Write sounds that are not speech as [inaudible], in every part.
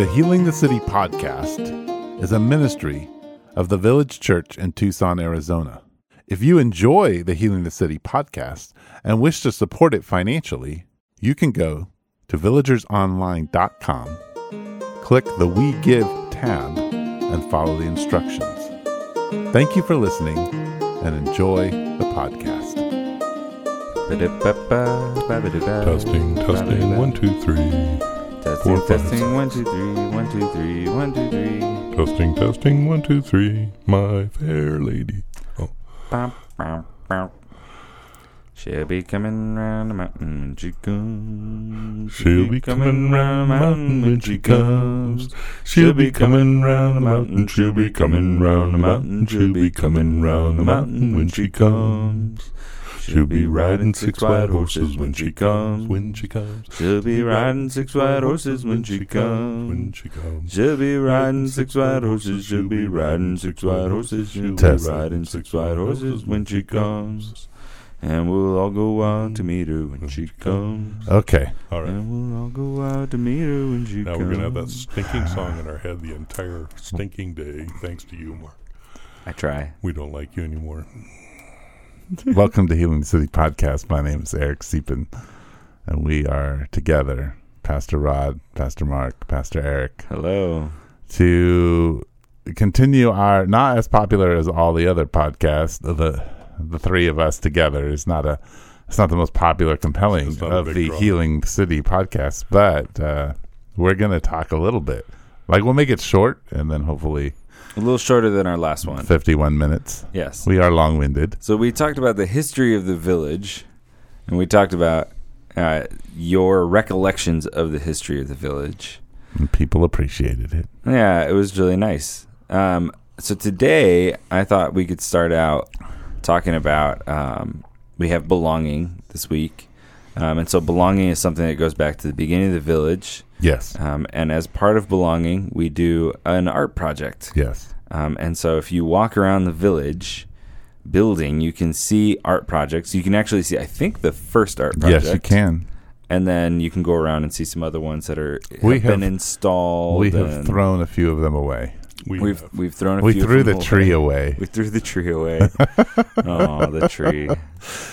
The Healing the City podcast is a ministry of the Village Church in Tucson, Arizona. If you enjoy the Healing the City podcast and wish to support it financially, you can go to villagersonline.com, click the We Give tab, and follow the instructions. Thank you for listening and enjoy the podcast. Testing, testing, one, two, three. Testing, Four, five, testing, one, two, three, one, two, three, one, two, three. Testing, testing, one, two, three. My fair lady. Bum, bum, bum. She'll be coming round the mountain when she comes. She'll be coming round the mountain when she comes. She'll be coming round the mountain. She'll be coming round the mountain. She'll be coming round the mountain when she comes. She'll be riding six white horses when she comes. When she comes. She'll be riding six white horses when she comes. When she comes. She'll be riding six white horses. She'll be riding six white horses. She'll be riding six white horses when she comes. And we'll all go out to meet her when she comes. Okay. All right. And we'll all go out to meet her when she Now comes. Now we're gonna have that stinking [sighs] song in our head the entire stinking day, thanks to you, Mark. I try. We don't like you anymore. [laughs] Welcome to Healing the City podcast. My name is Eric Siepen, and we are together, Pastor Rod, Pastor Mark, Pastor Eric, Hello. to continue our not as popular as all the other podcasts. The the three of us together is not a it's not the most popular, compelling It's not a of the. Healing City podcast, but uh, we're going to talk a little bit. Like we'll make it short, and then hopefully A little shorter than our last one. fifty-one minutes. Yes. We are long-winded. So we talked about the history of the village, and we talked about uh, your recollections of the history of the village. And people appreciated it. Yeah, it was really nice. Um, so today, I thought we could start out talking about um, we have belonging this week, um, and so belonging is something that goes back to the beginning of the village. Yes. Um, and as part of belonging, we do an art project. Yes. Um, and so if you walk around the village building, you can see art projects. You can actually see, I think, the first art project. Yes, you can. And then you can go around and see some other ones that are have We been have- installed. We have thrown a few of them away. We We've have. we've thrown a We few. threw the tree away. We threw the tree away. [laughs] oh, the tree.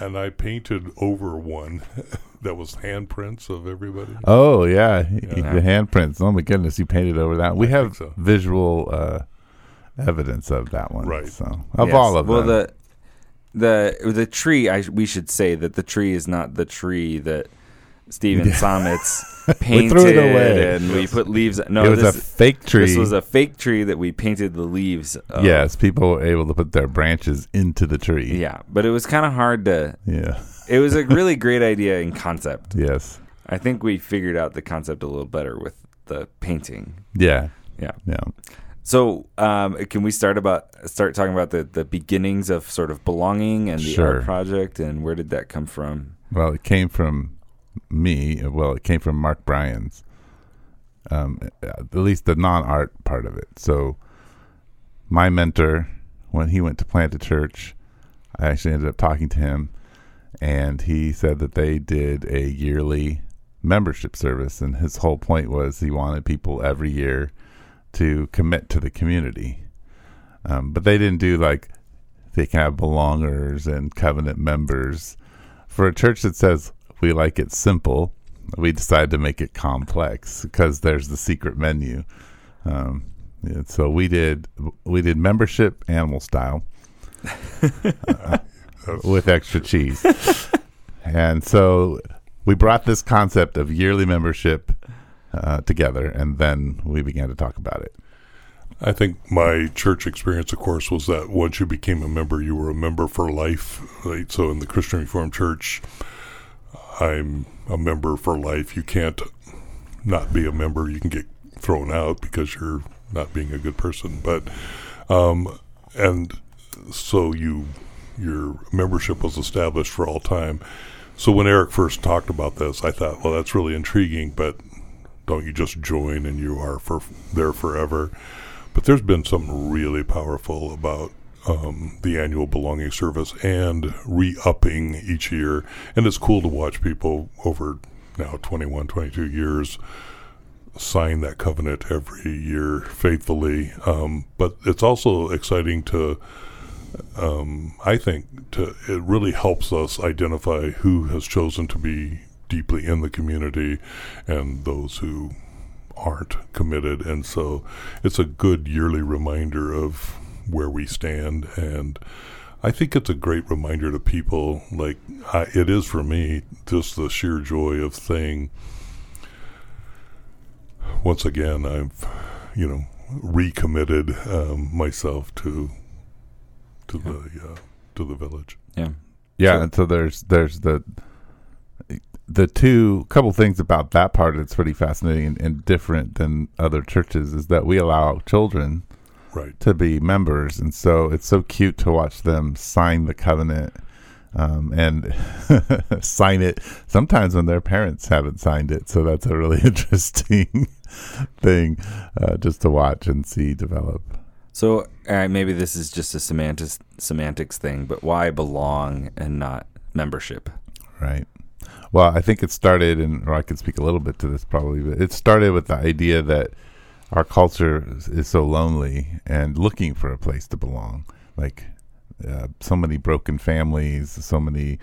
and I painted over one [laughs] that was handprints of everybody. Oh yeah, Yeah. the handprints. Oh my goodness, you painted over that. We I have so. visual uh, evidence of that one. Right. So of Yes. all of well, them. the the the tree. I we should say that the tree is not the tree that Stephen Yeah. Somitz We painted [laughs] threw it away. and we put leaves. No, it was this, a fake tree. This was a fake tree that we painted the leaves. Of. yes, people were able to put their branches into the tree. Yeah, but it was kind of hard to. Yeah. It was a really [laughs] great idea in concept. Yes. I think we figured out the concept a little better with the painting. Yeah. Yeah. Yeah. So, um, can we start about start talking about the the beginnings of sort of belonging and the Sure. art project and where did that come from? Well, it came from me. Well, it came from Mark Bryan's. Um, at least the non-art part of it. So, my mentor, when he went to plant a church, I actually ended up talking to him, and he said that they did a yearly membership service, and his whole point was he wanted people every year to commit to the community. Um, but they didn't do like they can have belongers and covenant members. For a church that says we like it simple, we decided to make it complex because there's the secret menu. Um, yeah, so we did we did membership animal style uh, [laughs] with extra cheese, and so we brought this concept of yearly membership uh, together, and then we began to talk about it. I think my church experience, of course, was that once you became a member, you were a member for life. Right? So in the Christian Reformed Church, I'm a member for life. You can't not be a member. You can get thrown out because you're not being a good person. But um, and so you your membership was established for all time. So when Eric first talked about this, I thought, well, that's really intriguing, but don't you just join and you are for there forever. But there's been something really powerful about um, the annual belonging service and re-upping each year, and it's cool to watch people over now 21, 22 years sign that covenant every year faithfully. Um, but it's also exciting to, um, I think, to it really helps us identify who has chosen to be deeply in the community and those who aren't committed. And so it's a good yearly reminder of where we stand and. I think it's a great reminder to people, like I, it is for me, just the sheer joy of saying, once again, I've, you know, recommitted um, myself to to Yeah. the uh, to the village. Yeah. Yeah, So- and so there's there's the the two couple things about that part that's pretty fascinating and, and different than other churches is that we allow children Right. to be members, and so it's so cute to watch them sign the covenant um, and [laughs] sign it. Sometimes when their parents haven't signed it, so that's a really [laughs] interesting thing uh, just to watch and see develop. So uh, maybe this is just a semantics semantics thing, but why belong and not membership? Right. Well, I think it started, and or I could speak a little bit to this probably, but it started with the idea that our culture is, so lonely and looking for a place to belong. Like uh, so many broken families, so many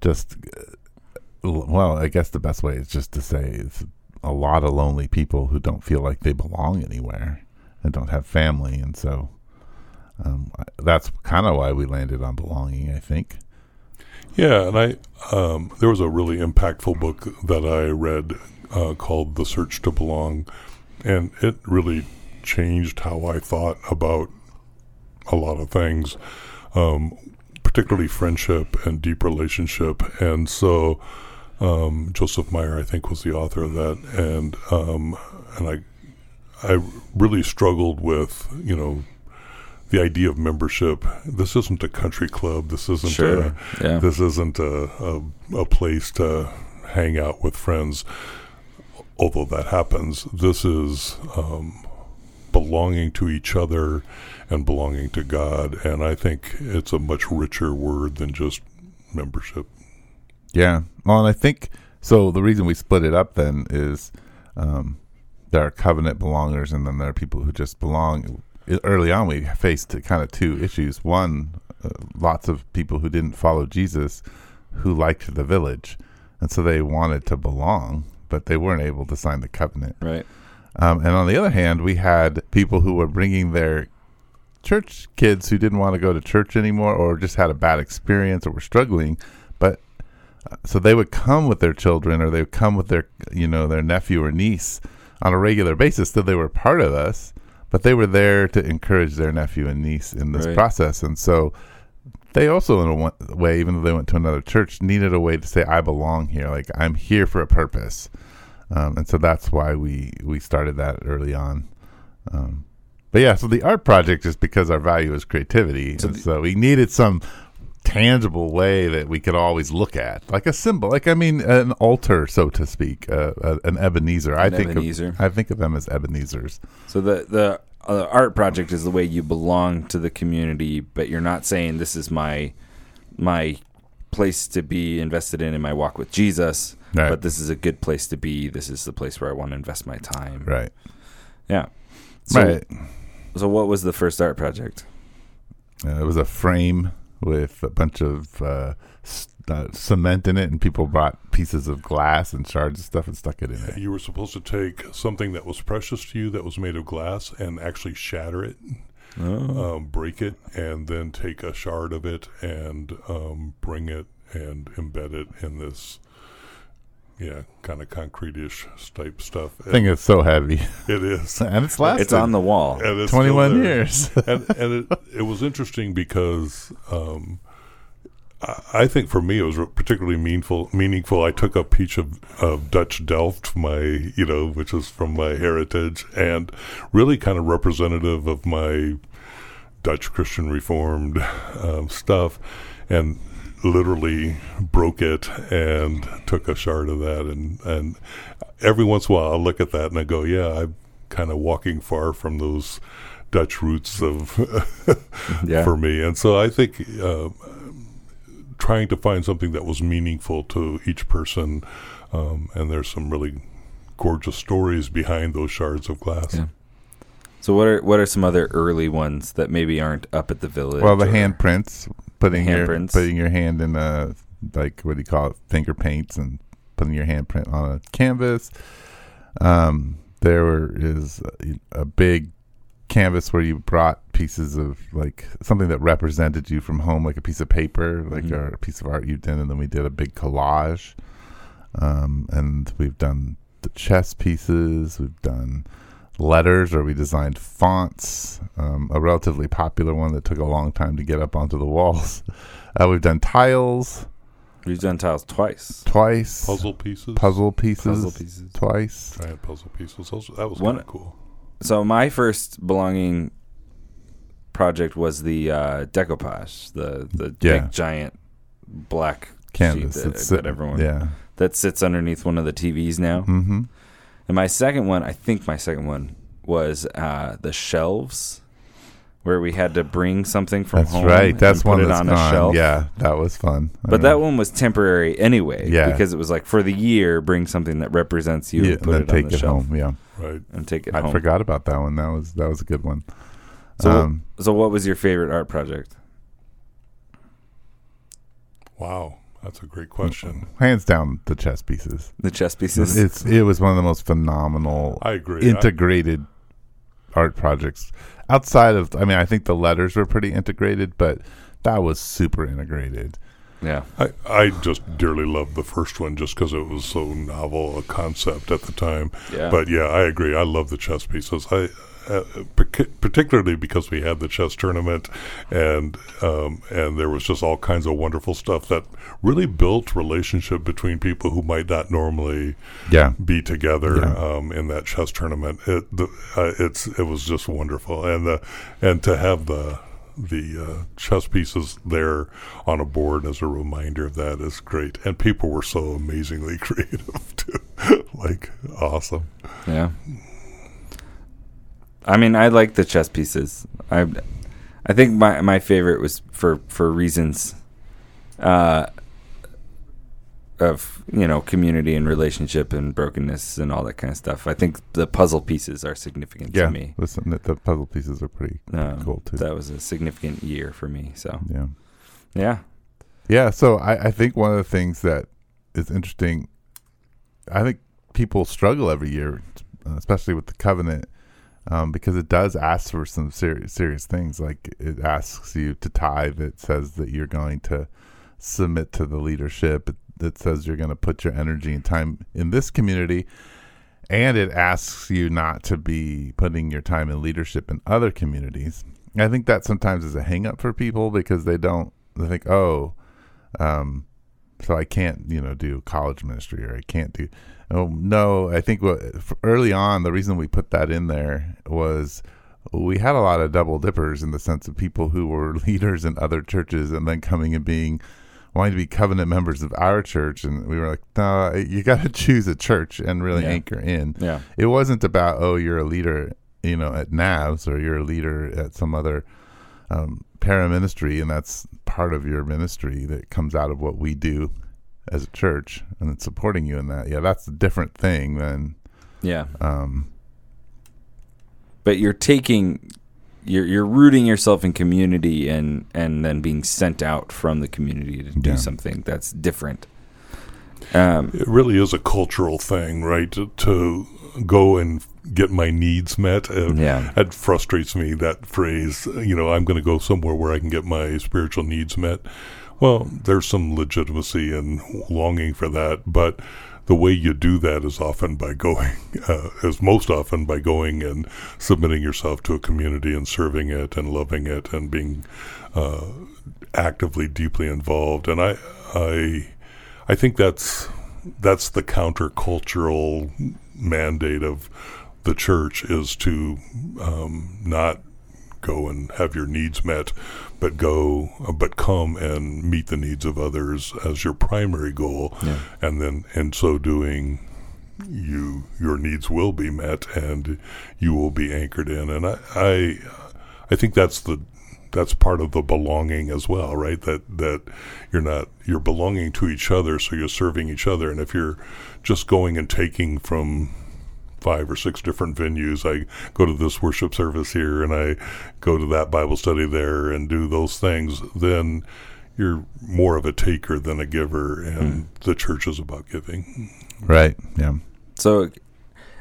just, uh, well, I guess the best way is just to say it's a lot of lonely people who don't feel like they belong anywhere and don't have family. And so um, that's kind of why we landed on belonging, I think. Yeah, and I um, there was a really impactful book that I read uh, called "The Search to Belong," and it really changed how I thought about a lot of things, um, particularly friendship and deep relationship. And so, um, Joseph Myers, I think, was the author of that, and um, and I I really struggled with you know the idea of membership. This isn't a country club. This isn't Sure. a Yeah. this isn't a, a, a place to hang out with friends, although that happens. This is um, belonging to each other and belonging to God. And I think it's a much richer word than just membership. Yeah. Well, and I think so. The reason we split it up then is um, there are covenant belongers, and then there are people who just belong. Early on, we faced kind of two issues. One, uh, lots of people who didn't follow Jesus who liked the village, and so they wanted to belong, but they weren't able to sign the covenant. Right. Um, and on the other hand, we had people who were bringing their church kids who didn't want to go to church anymore or just had a bad experience or were struggling. But uh, so they would come with their children or they would come with their, you know, their nephew or niece on a regular basis. So they were part of us, but they were there to encourage their nephew and niece in this Right. process. And so they also, in a way, even though they went to another church, needed a way to say, I belong here. Like, I'm here for a purpose. Um, and so that's why we we started that early on. Um, but yeah, so the art project is because our value is creativity, So and the- so we needed some tangible way that we could always look at, like a symbol, like I mean, an altar, so to speak, uh, uh, an Ebenezer. I think Ebenezer. Of, I think of them as Ebenezers. So the the uh, art project is the way you belong to the community, but you're not saying this is my my place to be invested in in my walk with Jesus. Right. But this is a good place to be. This is the place where I want to invest my time. Right. Yeah. So, right. So what was the first art project? Uh, it was a frame with a bunch of uh, s- uh, cement in it, and people brought pieces of glass and shards of stuff and stuck it in it. You were supposed to take something that was precious to you that was made of glass and actually shatter it, Oh. um, break it, and then take a shard of it and um, bring it and embed it in this, yeah, kind of concrete-ish type stuff. Thing is so heavy, it is. [laughs] and it's lasted it's on the wall. And it's 21 years. and and it, it was interesting because um, I, I think for me it was particularly meaningful. Meaningful. I took a peach of, of Dutch Delft, my you know, which is from my heritage, and really kind of representative of my Dutch Christian Reformed um, stuff, and literally broke it and took a shard of that. And, and every once in a while, I'll look at that and I go, yeah, I'm kind of walking far from those Dutch roots of [laughs] Yeah. for me. And so I think uh, trying to find something that was meaningful to each person, um, and there's some really gorgeous stories behind those shards of glass. Yeah. So what are what are some other early ones that maybe aren't up at the village? Well, the or- handprints, putting your handprints. putting your hand in a like what do you call it, finger paints, and putting your handprint on a canvas. Um, there were- is a, a big canvas where you brought pieces of like something that represented you from home, like a piece of paper, like Mhm. or a piece of art you did, and then we did a big collage. Um, and we've done the chess pieces. We've done letters, or we designed fonts. Um, a relatively popular one that took a long time to get up onto the walls. [laughs] Uh, we've done tiles We've done tiles twice. twice. Puzzle pieces, puzzle pieces, Puzzle pieces. twice. giant puzzle pieces. Those, that was One- kind of cool. So my first belonging project was the uh, decoupage, the the Yeah. big giant black Canvas. sheet that, that everyone Yeah. that sits underneath one of the TVs now. Mm-hmm. And my second one, I think my second one was uh, the shelves, where we had to bring something from That's home. right. That's and one put it that's on gone. a shelf. Yeah, that was fun. I But that one was temporary anyway. Yeah. Because it was like for the year, bring something that represents you yeah, and and put then it on take the it shelf home. Yeah, Right. and take it I home. forgot about that one. That was that was a good one. So, um, so what was your favorite art project? Wow. That's a great question. hands down, the chess pieces. The chess pieces. It's it was one of the most phenomenal I agree. I- integrated art projects outside of. I mean, I think the letters were pretty integrated, but that was super integrated. Yeah. I, I just dearly loved the first one just because it was so novel a concept at the time. Yeah. But yeah, I agree. I love the chess pieces. I uh, particularly because we had the chess tournament, and um, and there was just all kinds of wonderful stuff that really built relationship between people who might not normally Yeah, be together Yeah. um, in that chess tournament. It the, uh, it's it was just wonderful, and the and to have the the uh, chess pieces there on a board as a reminder of that is great. And people were so amazingly [laughs] creative too, like awesome. Yeah. I mean, I like the chess pieces. I, I think my my favorite was for for reasons, uh, of you know community and relationship and brokenness and all that kind of stuff. I think the puzzle pieces are significant yeah. to me. Listen, the, the puzzle pieces are pretty Um, cool too. That was a significant year for me. So yeah. yeah, Yeah, so I, I think one of the things that is interesting, I think people struggle every year, especially with the covenant, um, because it does ask for some serious serious things. Like it asks you to tithe. It says that you're going to submit to the leadership. It, it says you're going to put your energy and time in this community. And it asks you not to be putting your time in leadership in other communities. I think that sometimes is a hang up for people because they don't, they think, oh, um, so I can't, you know, do college ministry or I can't do. Oh no, I think what early on the reason we put that in there was we had a lot of double dippers in the sense of people who were [laughs] leaders in other churches and then coming and being wanting to be covenant members of our church, and we were like, no, you got to [laughs] choose a church and really Yeah. anchor in. yeah, It wasn't about oh you're a leader, you know, at NAVS or you're a leader at some other um, para ministry, and that's part of your ministry that comes out of what we do as a church, and then supporting you in that. Yeah, that's a different thing than yeah. um, But you're taking. You're, you're rooting yourself in community and, and then being sent out from the community to do Yeah. something that's different. Um, It really is a cultural thing, right? To, to go and get my needs met. Uh, Yeah. That frustrates me, that phrase, you know, I'm going to go somewhere where I can get my spiritual needs met. Well, there's some legitimacy and longing for that, but the way you do that is often by going, [laughs] uh, is most often by going and submitting yourself to a community and serving it and loving it and being uh, actively, deeply involved. And I, I, I think that's that's the countercultural mandate of the church is to um, not go and have your needs met, but go, but come and meet the needs of others as your primary goal, Yeah. and then in so doing, you your needs will be met and you will be anchored in. And I, I, I think that's the that's part of the belonging as well, right? That that you're not you're belonging to each other, so you're serving each other. And if you're just going and taking from five or six different venues, I go to this worship service here, and I go to that Bible study there, and do those things, then you're more of a taker than a giver, and hmm. the church is about giving. Right. Yeah. So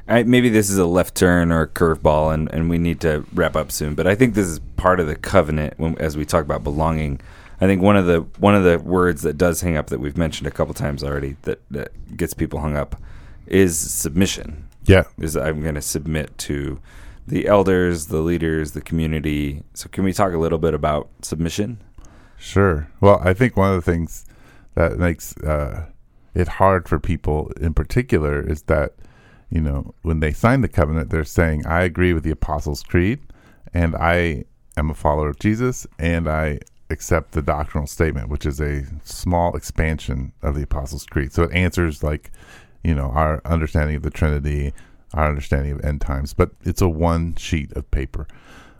I, maybe this is a left turn or a curveball, and, and we need to wrap up soon. But I think this is part of the covenant when, as we talk about belonging. I think one of the one of the words that does hang up that we've mentioned a couple times already that, that gets people hung up is submission. Yeah. Is I'm going to submit to the elders, the leaders, the community. So can we talk a little bit about submission? Sure. Well, I think one of the things that makes uh, it hard for people in particular is that, you know, when they sign the covenant, they're saying, I agree with the Apostles' Creed and I am a follower of Jesus and I accept the doctrinal statement, which is a small expansion of the Apostles' Creed. So it answers, like, you know, our understanding of the Trinity, our understanding of end times, but it's a one sheet of paper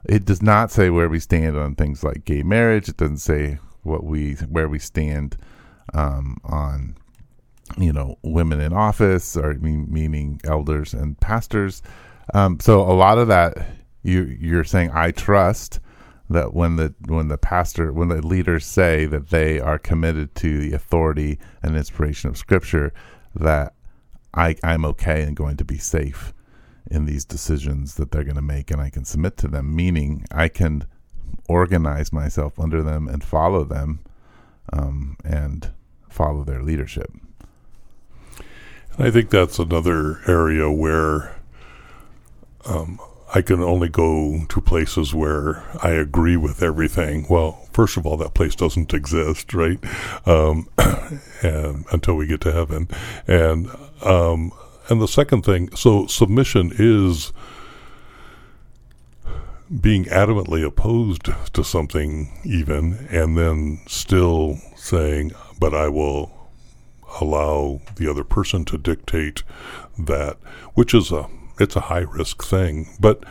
it does not say where we stand on things like gay marriage. It doesn't say what we where we stand um, on you know women in office or mean, meaning elders and pastors. Um, so a lot of that you you're saying I trust that when the when the pastor when the leaders say that they are committed to the authority and inspiration of Scripture that I I'm okay and going to be safe in these decisions that they're going to make and I can submit to them, meaning I can organize myself under them and follow them um, and follow their leadership. I think that's another area where um, I can only go to places where I agree with everything. Well, first of all, that place doesn't exist, right? Um, [clears throat] and until we get to heaven, and um, and the second thing, so submission is being adamantly opposed to something, even, and then still saying, "But I will." allow the other person to dictate that, which is a it's a high risk thing. But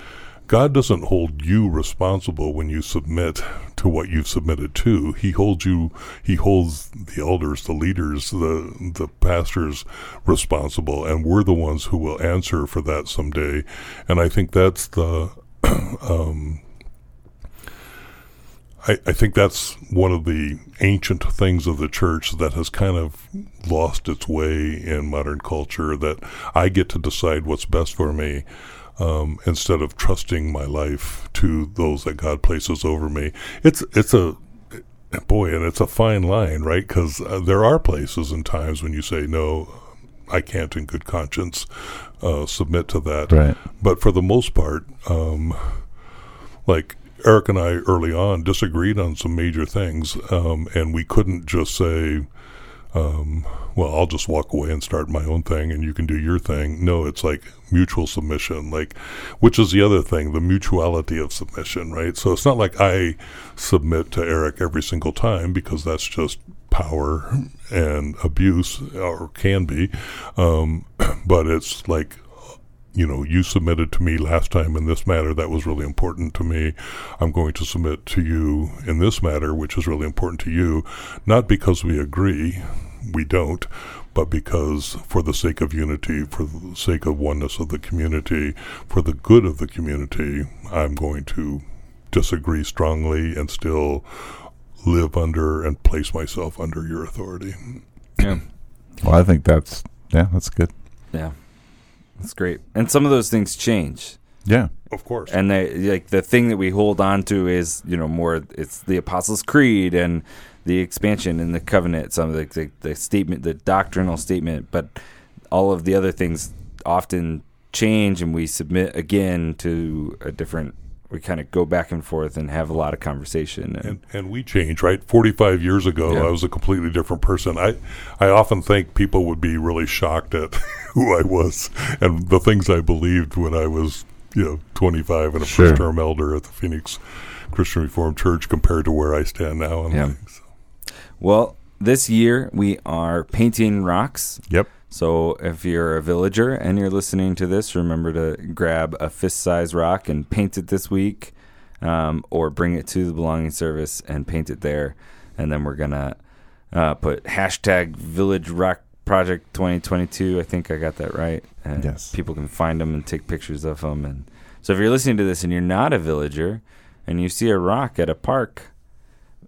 God doesn't hold you responsible when you submit to what you've submitted to. He holds you he holds the elders, the leaders, the the pastors responsible and we're the ones who will answer for that someday. And I think that's the [clears throat] um I, I think that's one of the ancient things of the church that has kind of lost its way in modern culture. That I get to decide what's best for me um, instead of trusting my life to those that God places over me. It's it's a boy, and it's a fine line, right? Because uh, there are places and times when you say no. I can't, in good conscience, uh, submit to that. Right. But for the most part, um, like Eric and I early on disagreed on some major things, um, and we couldn't just say, um, "Well, I'll just walk away and start my own thing, and you can do your thing." No, it's like mutual submission, like which is the other thing, the mutuality of submission, right? So it's not like I submit to Eric every single time because that's just power and abuse, or can be, um, [clears throat] but it's like you know, you submitted to me last time in this matter that was really important to me. I'm going to submit to you in this matter, which is really important to you, not because we agree, we don't, but because for the sake of unity, for the sake of oneness of the community, for the good of the community, I'm going to disagree strongly and still live under and place myself under your authority. Yeah. Well, I think that's yeah, that's good. Yeah. That's great. And some of those things change. Yeah. Of course. And they like the thing that we hold on to is, you know, more it's the Apostles' Creed and the expansion and the covenant, some of the, the, the statement, the doctrinal statement, but all of the other things often change and we submit again to a different we kind of go back and forth and have a lot of conversation and, and, and we change, right? 45 years ago, Yeah. I was a completely different person. I, I often think people would be really shocked at [laughs] who I was and the things I believed when I was you know, 25 and a Sure. first term elder at the Phoenix Christian Reformed Church compared to where I stand now. Yeah. things. Well, this year we are painting rocks. Yep. So if you're a villager and you're listening to this, remember to grab a fist-sized rock and paint it this week, um, or bring it to the belonging service and paint it there. And then we're gonna uh, put hashtag Village Rock Project 2022. I think I got that right. And Yes. people can find them and take pictures of them. And so if you're listening to this and you're not a villager and you see a rock at a park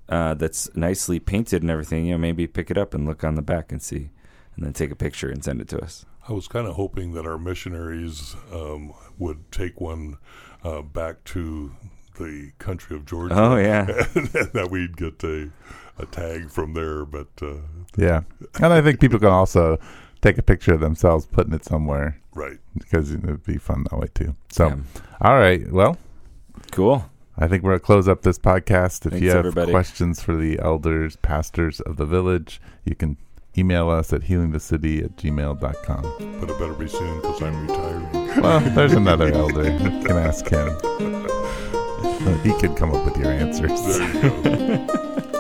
uh, that's nicely painted and everything, you know, maybe pick it up and look on the back and see, and then take a picture and send it to us. I was kind of hoping that our missionaries um, would take one uh, back to the country of Georgia. Oh yeah, [laughs] and that we'd get a, a tag from there. But uh, Yeah. And I think people can also take a picture of themselves putting it somewhere right, because it'd be fun that way too. So, Yeah. all right. Well, cool. I think we're going to close up this podcast. If Thanks, you have everybody. questions for the elders, pastors of the village, you can email us at healingthecity at gmail.com. but it better be soon because I'm retiring. [laughs] Well, there's another elder. You can ask him. [laughs] He could come up with your answers. There you go. [laughs]